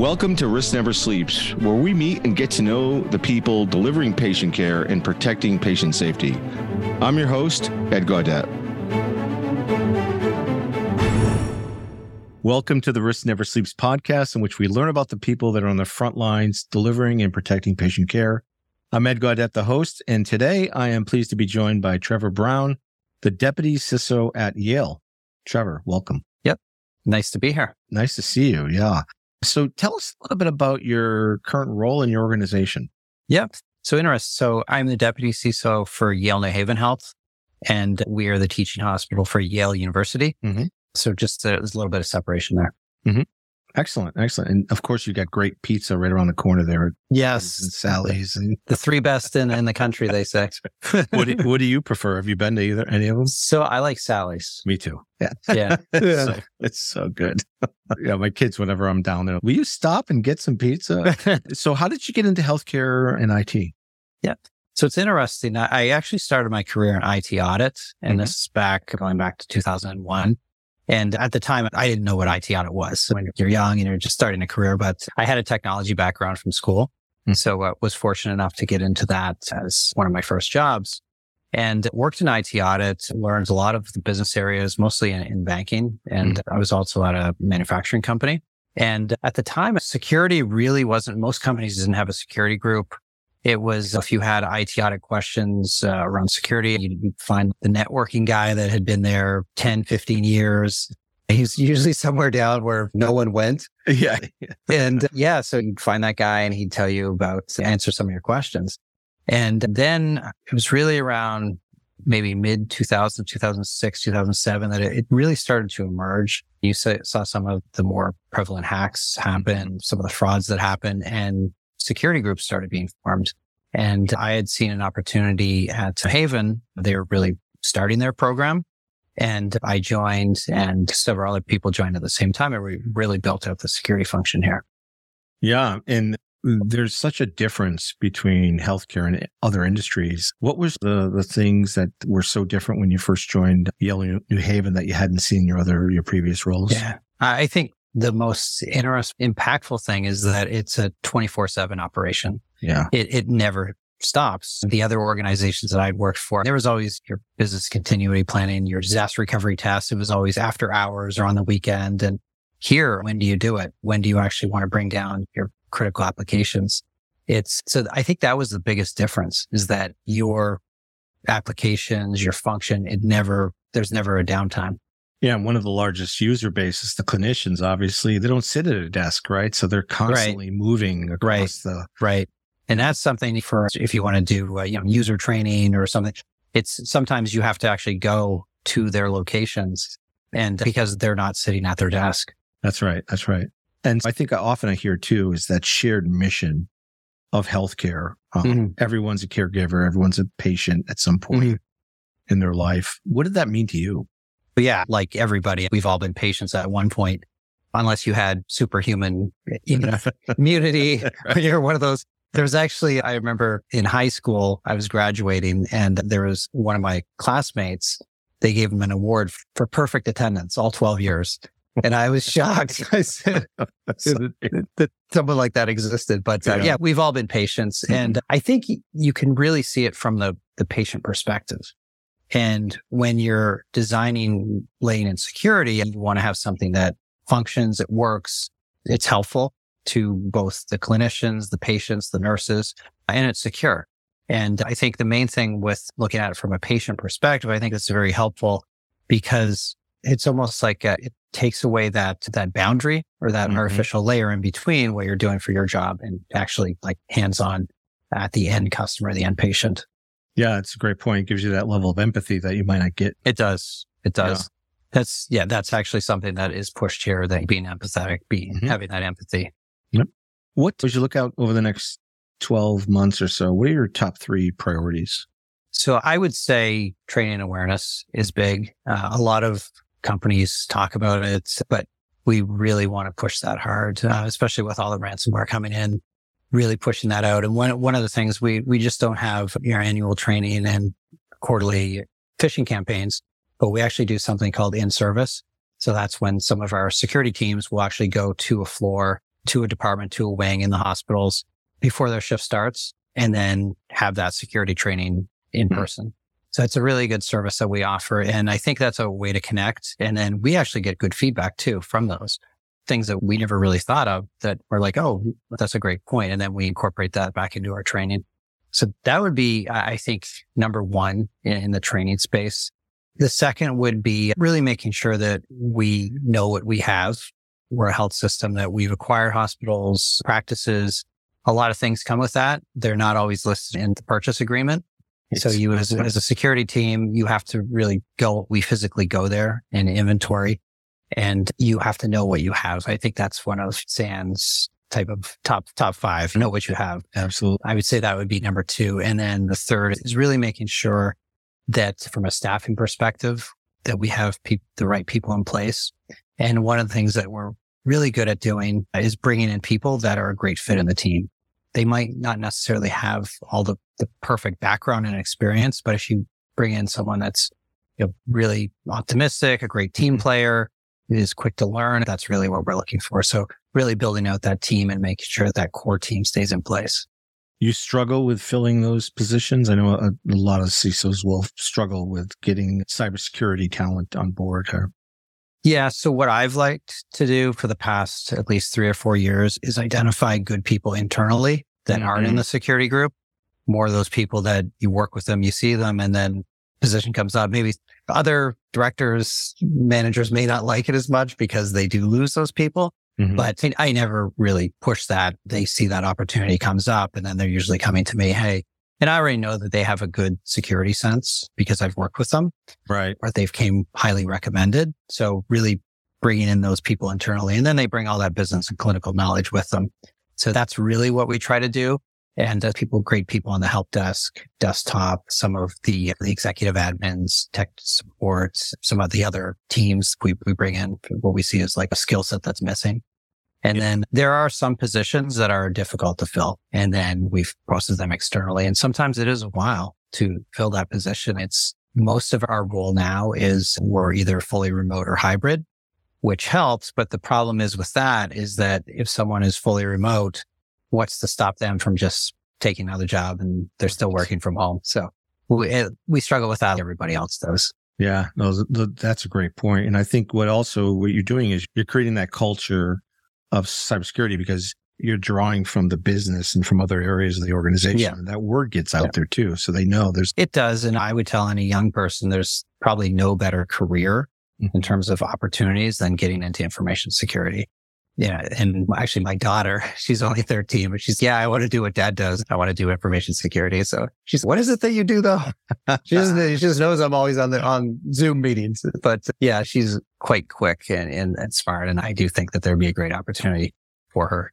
Welcome to Risk Never Sleeps, where we meet and get to know the people delivering patient care and protecting patient safety. I'm your host, Ed Gaudet. Welcome to the Risk Never Sleeps podcast, in which we learn about the people that are on the front lines delivering and protecting patient care. I'm Ed Gaudet, the host, and today I am pleased to be joined by Trevor Brown, the Deputy CISO at Yale. Trevor, welcome. Yep. Nice to be here. Nice to see you. Yeah. So tell us a little bit about your current role in your organization. Yep. So interesting. So I'm the deputy CISO for Yale New Haven Health, and we are the teaching hospital for Yale University. Mm-hmm. So just uh, there's a little bit of separation there. Mm-hmm. Excellent, excellent, and of course you got great pizza right around the corner there. Yes, and Sally's and the three best in, in the country. They say. what, do, what do you prefer? Have you been to either any of them? So I like Sally's. Me too. Yeah, yeah, it's, so, it's so good. yeah, my kids, whenever I'm down there, will you stop and get some pizza? so, how did you get into healthcare and IT? Yeah. So it's interesting. I actually started my career in IT audit, and mm-hmm. this is back going back to 2001. And at the time, I didn't know what IT audit was. When you're young and you're just starting a career, but I had a technology background from school. And so I uh, was fortunate enough to get into that as one of my first jobs and worked in IT audit, learned a lot of the business areas, mostly in, in banking. And mm. I was also at a manufacturing company. And at the time, security really wasn't, most companies didn't have a security group. It was if you had IT audit questions uh, around security, you'd, you'd find the networking guy that had been there 10, 15 years. He's usually somewhere down where no one went. Yeah. and yeah, so you'd find that guy and he'd tell you about, answer some of your questions. And then it was really around maybe mid 2000, 2006, 2007 that it, really started to emerge. You saw, saw some of the more prevalent hacks happen, some of the frauds that happen and security groups started being formed. And I had seen an opportunity at Haven. They were really starting their program. And I joined and several other people joined at the same time. And we really built out the security function here. Yeah. And there's such a difference between healthcare and other industries. What was the, the things that were so different when you first joined Yale New Haven that you hadn't seen your other, your previous roles? Yeah. I think the most interesting, impactful thing is that it's a 24 seven operation. Yeah. It, it never stops. The other organizations that I'd worked for, there was always your business continuity planning, your disaster recovery tasks. It was always after hours or on the weekend. And here, when do you do it? When do you actually want to bring down your critical applications? It's so I think that was the biggest difference is that your applications, your function, it never, there's never a downtime. Yeah, one of the largest user bases, the clinicians, obviously, they don't sit at a desk, right? So they're constantly right. moving across right. the right. And that's something for if you want to do uh, you know user training or something. It's sometimes you have to actually go to their locations, and because they're not sitting at their desk. That's right. That's right. And I think often I hear too is that shared mission of healthcare. Um, mm-hmm. Everyone's a caregiver. Everyone's a patient at some point mm-hmm. in their life. What did that mean to you? But yeah, like everybody, we've all been patients at one point, unless you had superhuman you know, immunity. You're one of those. There's actually, I remember in high school, I was graduating and there was one of my classmates. They gave him an award for perfect attendance all 12 years. And I was shocked. I said that someone like that existed. But uh, yeah. yeah. we've all been patients. Mm-hmm. And I think you can really see it from the, the patient perspective. And when you're designing lane and security, you want to have something that functions, it works, it's helpful to both the clinicians, the patients, the nurses, and it's secure. And I think the main thing with looking at it from a patient perspective, I think it's very helpful because it's almost like a, it takes away that that boundary or that mm-hmm. artificial layer in between what you're doing for your job and actually like hands on at the end customer, the end patient. Yeah, it's a great point. It gives you that level of empathy that you might not get. It does. It does. Yeah. That's yeah, that's actually something that is pushed here, that being empathetic, being mm-hmm. having that empathy. Yep. What as you look out over the next 12 months or so, what are your top three priorities? So I would say training awareness is big. Uh, a lot of companies talk about it, but we really want to push that hard, uh, especially with all the ransomware coming in really pushing that out. And one, one of the things we, we just don't have your annual training and quarterly phishing campaigns, but we actually do something called in service. So that's when some of our security teams will actually go to a floor to a department, to a wing in the hospitals before their shift starts and then have that security training in mm-hmm. person. So it's a really good service that we offer. And I think that's a way to connect. And then we actually get good feedback too from those things that we never really thought of that we're like, oh, that's a great point. And then we incorporate that back into our training. So that would be, I think, number one in the training space. The second would be really making sure that we know what we have. We're a health system that we've acquired hospitals, practices. A lot of things come with that. They're not always listed in the purchase agreement. So you as, as a security team, you have to really go, we physically go there and inventory and you have to know what you have. I think that's one of SANS type of top, top five, know what you have. Absolutely. I would say that would be number two. And then the third is really making sure that from a staffing perspective, that we have pe- the right people in place. And one of the things that we're really good at doing is bringing in people that are a great fit in the team. They might not necessarily have all the, the perfect background and experience, but if you bring in someone that's you know, really optimistic, a great team mm-hmm. player, is quick to learn. That's really what we're looking for. So really building out that team and making sure that core team stays in place. You struggle with filling those positions. I know a, a lot of CISOs will struggle with getting cybersecurity talent on board. Or... Yeah. So what I've liked to do for the past at least three or four years is identify good people internally that mm-hmm. aren't in mm-hmm. the security group. More of those people that you work with them, you see them, and then position comes up. Maybe other directors, managers may not like it as much because they do lose those people. Mm-hmm. But I never really push that. They see that opportunity comes up and then they're usually coming to me, Hey, and I already know that they have a good security sense because I've worked with them. Right. Or they've came highly recommended. So really bringing in those people internally and then they bring all that business and clinical knowledge with them. So that's really what we try to do and uh, people, great people on the help desk, desktop, some of the, the executive admins, tech support, some of the other teams we, we bring in what we see as like a skill set that's missing. And yeah. then there are some positions that are difficult to fill. And then we've posted them externally. And sometimes it is a while to fill that position. It's most of our role now is we're either fully remote or hybrid, which helps. But the problem is with that is that if someone is fully remote, what's to stop them from just taking another job and they're still working from home? So we, eh, we struggle with that. Everybody else does. Yeah, no, that's a great point. And I think what also what you're doing is you're creating that culture of cybersecurity because you're drawing from the business and from other areas of the organization. Yeah. That word gets out yeah. there too. So they know there's. It does. And I would tell any young person there's probably no better career mm-hmm. in terms of opportunities than getting into information security. Yeah. And actually my daughter, she's only 13, but she's, yeah, I want to do what dad does. I want to do information security. So she's, what is it that you do though? she, just, she just knows I'm always on the, on Zoom meetings, but yeah, she's quite quick and, and, and smart. And I do think that there'd be a great opportunity for her.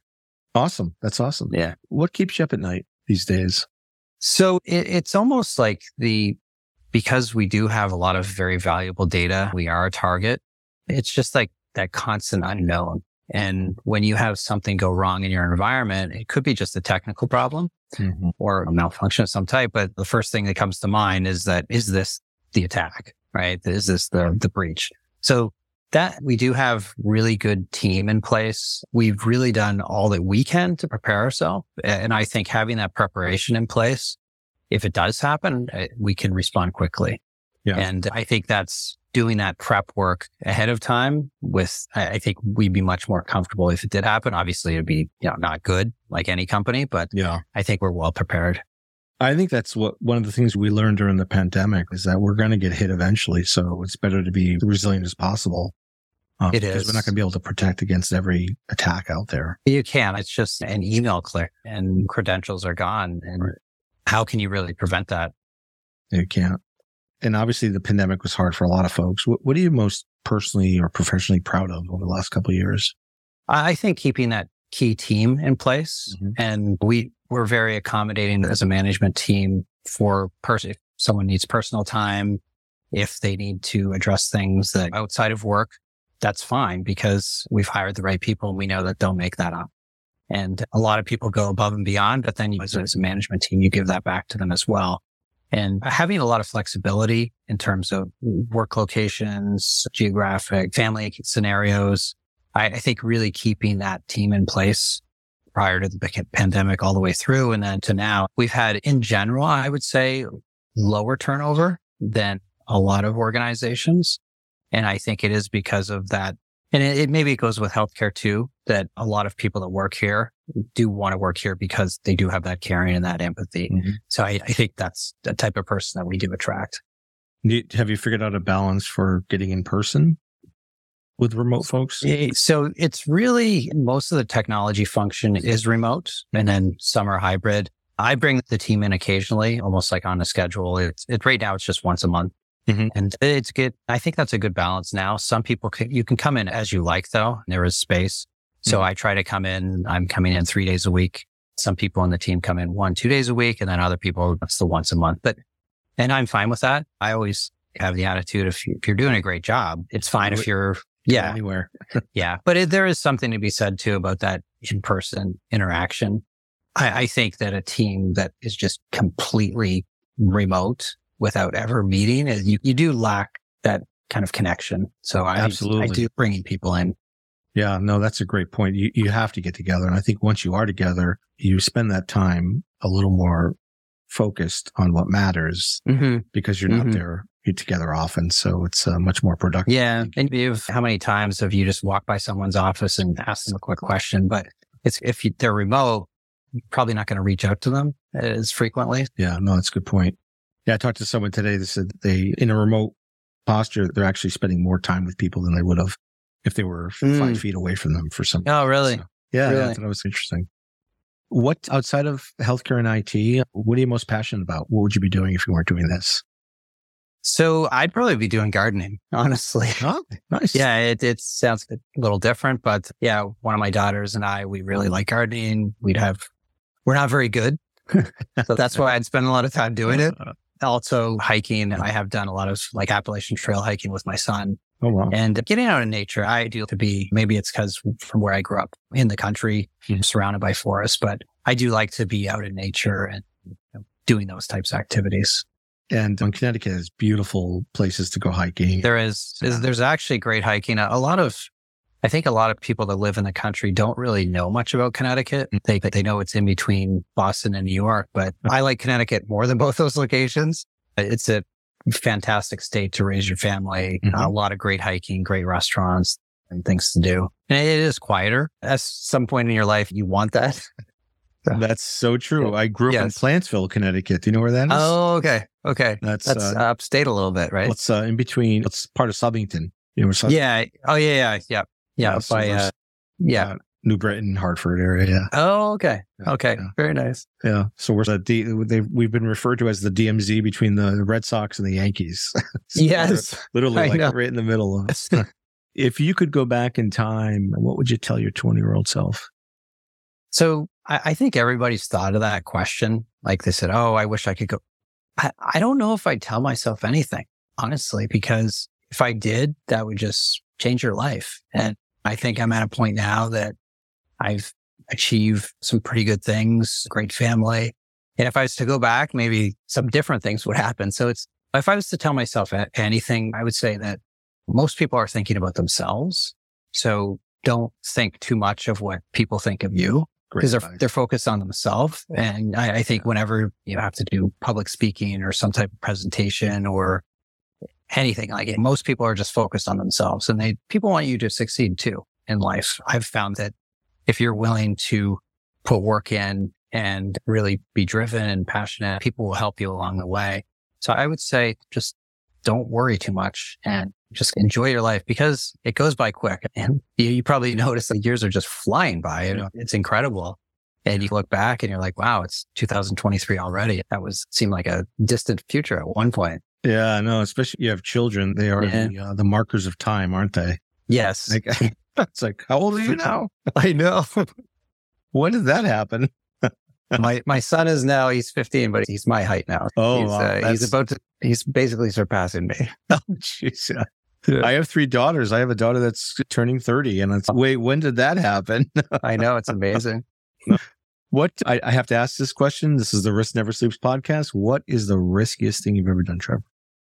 Awesome. That's awesome. Yeah. What keeps you up at night these days? So it, it's almost like the, because we do have a lot of very valuable data, we are a target. It's just like that constant unknown and when you have something go wrong in your environment, it could be just a technical problem mm-hmm. or a malfunction of some type. But the first thing that comes to mind is that, is this the attack? Right? Is this the, the breach? So that we do have really good team in place. We've really done all that we can to prepare ourselves. And I think having that preparation in place, if it does happen, eh, we can respond quickly. Yeah. And I think that's doing that prep work ahead of time with, I think we'd be much more comfortable if it did happen. Obviously it'd be, you know, not good like any company, but yeah, I think we're well prepared. I think that's what one of the things we learned during the pandemic is that we're going to get hit eventually. So it's better to be resilient as possible. Um, it is. Because we're not going to be able to protect against every attack out there. You can. It's just an email click and credentials are gone. And right. how can you really prevent that? You can't and obviously the pandemic was hard for a lot of folks. What, what are you most personally or professionally proud of over the last couple of years? I think keeping that key team in place mm-hmm. and we we're very accommodating as a management team for person if someone needs personal time, if they need to address things that outside of work, that's fine because we've hired the right people and we know that they'll make that up. And a lot of people go above and beyond, but then you, as a management team, you give that back to them as well and uh, having a lot of flexibility in terms of work locations, geographic, family scenarios. I, I think really keeping that team in place prior to the pandemic all the way through and then to now, we've had in general, I would say lower turnover than a lot of organizations. And I think it is because of that. And it, it, maybe it goes with healthcare too, that a lot of people that work here do want to work here because they do have that caring and that empathy. Mm-hmm. So I, I, think that's the type of person that we do attract. Have you figured out a balance for getting in person with remote folks? So it's really most of the technology function is remote and then some are hybrid. I bring the team in occasionally, almost like on a schedule. It's it right now it's just once a month. Mm-hmm. And it's good. I think that's a good balance now. Some people can, you can come in as you like though. There is space. So mm-hmm. I try to come in. I'm coming in three days a week. Some people on the team come in one, two days a week. And then other people, it's the once a month, but, and I'm fine with that. I always have the attitude if, you, if you're doing a great job, it's fine if you're, yeah, anywhere. yeah. But it, there is something to be said too about that in person interaction. I, I think that a team that is just completely remote without ever meeting, is you, you do lack that kind of connection. So I absolutely I do bringing people in. Yeah, no, that's a great point. You you have to get together, and I think once you are together, you spend that time a little more focused on what matters mm-hmm. because you're not mm-hmm. there you're together often. So it's uh, much more productive. Yeah. And you've, how many times have you just walked by someone's office and asked them a quick question? But it's, if you, they're remote, probably not going to reach out to them as frequently. Yeah. No, that's a good point. Yeah. I talked to someone today that said they, in a remote posture, they're actually spending more time with people than they would have if they were mm. five feet away from them for some. Oh, really? So, yeah. Really? I thought it was interesting. What outside of healthcare and IT, what are you most passionate about? What would you be doing if you weren't doing this? So I'd probably be doing gardening, honestly. Oh, nice. yeah, it, it sounds a little different, but yeah, one of my daughters and I, we really like gardening. We'd have, we're not very good. so that's why I'd spend a lot of time doing it. Also hiking. I have done a lot of like Appalachian trail hiking with my son. Oh, wow. And getting out in nature, I do like to be, maybe it's because from where I grew up in the country, mm-hmm. surrounded by forests, but I do like to be out in nature and you know, doing those types of activities. And in Connecticut has beautiful places to go hiking. There is, is there's actually great hiking. A lot of, I think a lot of people that live in the country don't really know much about Connecticut. Mm. They, they know it's in between Boston and New York, but I like Connecticut more than both those locations. It's a fantastic state to raise your family. Mm-hmm. A lot of great hiking, great restaurants and things to do. And it is quieter. At some point in your life, you want that. That's so true. I grew up yes. in Plantsville, Connecticut. Do you know where that is? Oh, okay. Okay. That's, That's uh, upstate a little bit, right? It's uh, in between. It's part of Southington. You know Yeah. Oh, yeah. Yeah. Yeah. Yeah. by, uh, yeah. Uh, New Britain, Hartford area. Yeah. Oh, okay. Okay. Yeah. Very nice. Yeah. So we're the D, they we've been referred to as the DMZ between the Red Sox and the Yankees. so yes. Literally like right in the middle. Of us. if you could go back in time, what would you tell your 20 year old self? So I, I, think everybody's thought of that question. Like they said, Oh, I wish I could go. I, I don't know if I'd tell myself anything, honestly, because if I did, that would just change your life. And I think I'm at a point now that I've achieved some pretty good things, great family. And if I was to go back, maybe some different things would happen. So it's, if I was to tell myself anything, I would say that most people are thinking about themselves. So don't think too much of what people think of you because they're, they're focused on themselves. And I, I think whenever you have to do public speaking or some type of presentation or anything like it, most people are just focused on themselves and they, people want you to succeed too in life. I've found that if you're willing to put work in and really be driven and passionate, people will help you along the way. So I would say just don't worry too much and just enjoy your life because it goes by quick. And you, you probably notice the years are just flying by. It's incredible. And you look back and you're like, wow, it's 2023 already. That was seemed like a distant future at one point. Yeah, no, especially you have children. They are yeah. the, uh, the markers of time, aren't they? Yes. Like, it's like, how old are you now? I know. when did that happen? my my son is now he's 15, but he's my height now. Oh, he's, wow. uh, he's about to he's basically surpassing me. Oh, jeez. Yeah. I have three daughters. I have a daughter that's turning 30 and it's wait, when did that happen? I know it's amazing. What I, I, have to ask this question. This is the Risk Never Sleeps podcast. What is the riskiest thing you've ever done, Trevor?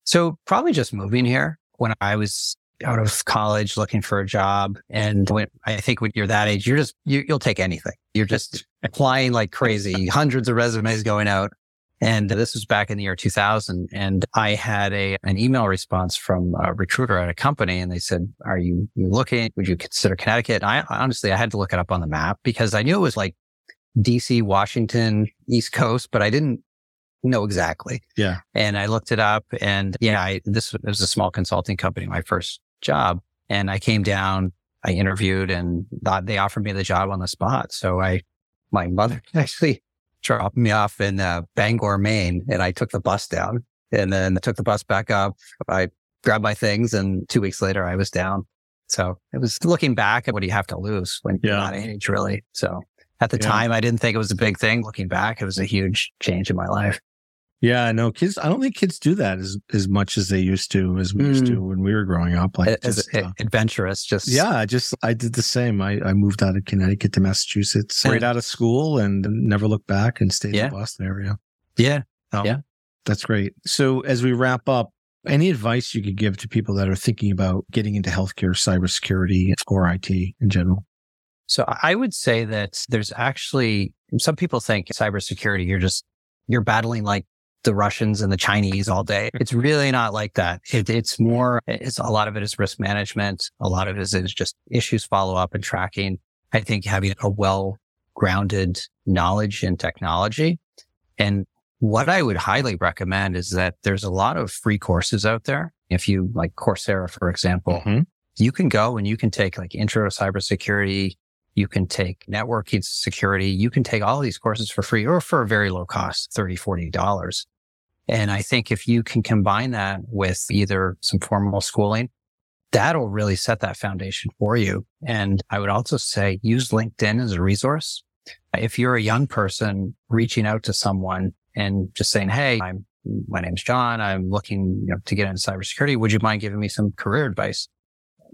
So probably just moving here when I was out of college looking for a job. And when, I think when you're that age, you're just, you, you'll take anything. You're just applying like crazy, hundreds of resumes going out. And this was back in the year 2000. And I had a, an email response from a recruiter at a company and they said, are you, you looking? Would you consider Connecticut? And I honestly, I had to look it up on the map because I knew it was like DC, Washington, East Coast, but I didn't know exactly. Yeah. And I looked it up and yeah, I, this was a small consulting company, my first job. And I came down, I interviewed and they offered me the job on the spot. So I, my mother actually dropped me off in uh, Bangor, Maine, and I took the bus down and then took the bus back up. I grabbed my things and two weeks later I was down. So it was looking back at what do you have to lose when yeah. you're not age really. So at the yeah. time, I didn't think it was a big thing. Looking back, it was a huge change in my life. Yeah, no kids. I don't think kids do that as as much as they used to, as we mm. used to mm. when we were growing up. Like as just, uh, adventurous, just yeah. I just I did the same. I, I moved out of Connecticut to Massachusetts right out of school and never looked back and stayed yeah. in the Boston area. Yeah, oh, yeah, that's great. So as we wrap up, any advice you could give to people that are thinking about getting into healthcare, cybersecurity, or IT in general? So I would say that there's actually some people think cybersecurity, you're just you're battling like the Russians and the Chinese all day. It's really not like that. It, it's more, it's a lot of it is risk management. A lot of it is, is just issues follow up and tracking. I think having a well grounded knowledge in technology. And what I would highly recommend is that there's a lot of free courses out there. If you like Coursera, for example, mm-hmm. you can go and you can take like intro to cybersecurity. You can take networking security. You can take all these courses for free or for a very low cost, $30, $40. And I think if you can combine that with either some formal schooling, that'll really set that foundation for you. And I would also say use LinkedIn as a resource. If you're a young person reaching out to someone and just saying, Hey, I'm, my name's John. I'm looking you know, to get into cybersecurity. Would you mind giving me some career advice?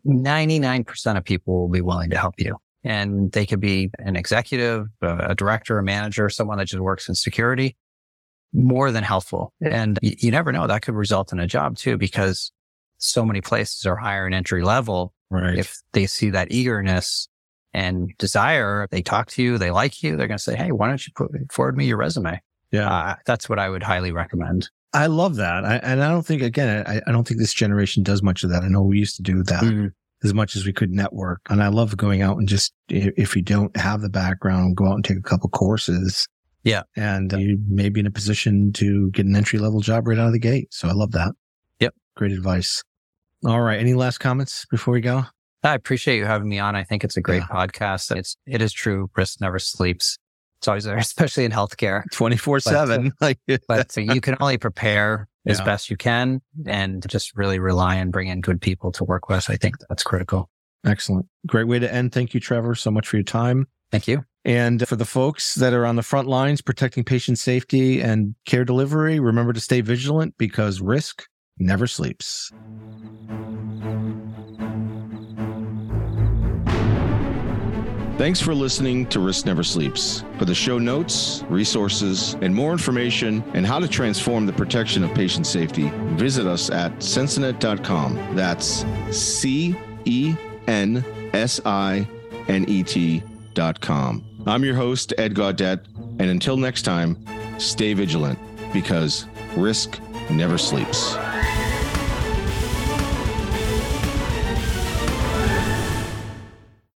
99% of people will be willing to help you. And they could be an executive, a director, a manager, someone that just works in security more than helpful. And you, you never know that could result in a job too, because so many places are hiring entry level. Right. If they see that eagerness and desire, they talk to you, they like you, they're going to say, Hey, why don't you put forward me your resume? Yeah. Uh, that's what I would highly recommend. I love that. I, and I don't think, again, I, I, don't think this generation does much of that. I know we used to do that mm-hmm. As much as we could network. And I love going out and just, if you don't have the background, go out and take a couple courses yeah. And uh, you may be in a position to get an entry level job right out of the gate. So I love that. Yep. Great advice. All right. Any last comments before we go? I appreciate you having me on. I think it's a great yeah. podcast. It's, it is true. Risk never sleeps. It's always there, especially in healthcare. 24 seven. But you can only prepare yeah. as best you can and just really rely on bringing in good people to work with. I think that's critical. Excellent. Great way to end. Thank you, Trevor, so much for your time. Thank you. And for the folks that are on the front lines protecting patient safety and care delivery, remember to stay vigilant because risk never sleeps. Thanks for listening to Risk Never Sleeps. For the show notes, resources, and more information and how to transform the protection of patient safety, visit us at censinet.com. That's C E N S I N E T.com. I'm your host, Ed Gaudet, and until next time, stay vigilant because risk never sleeps.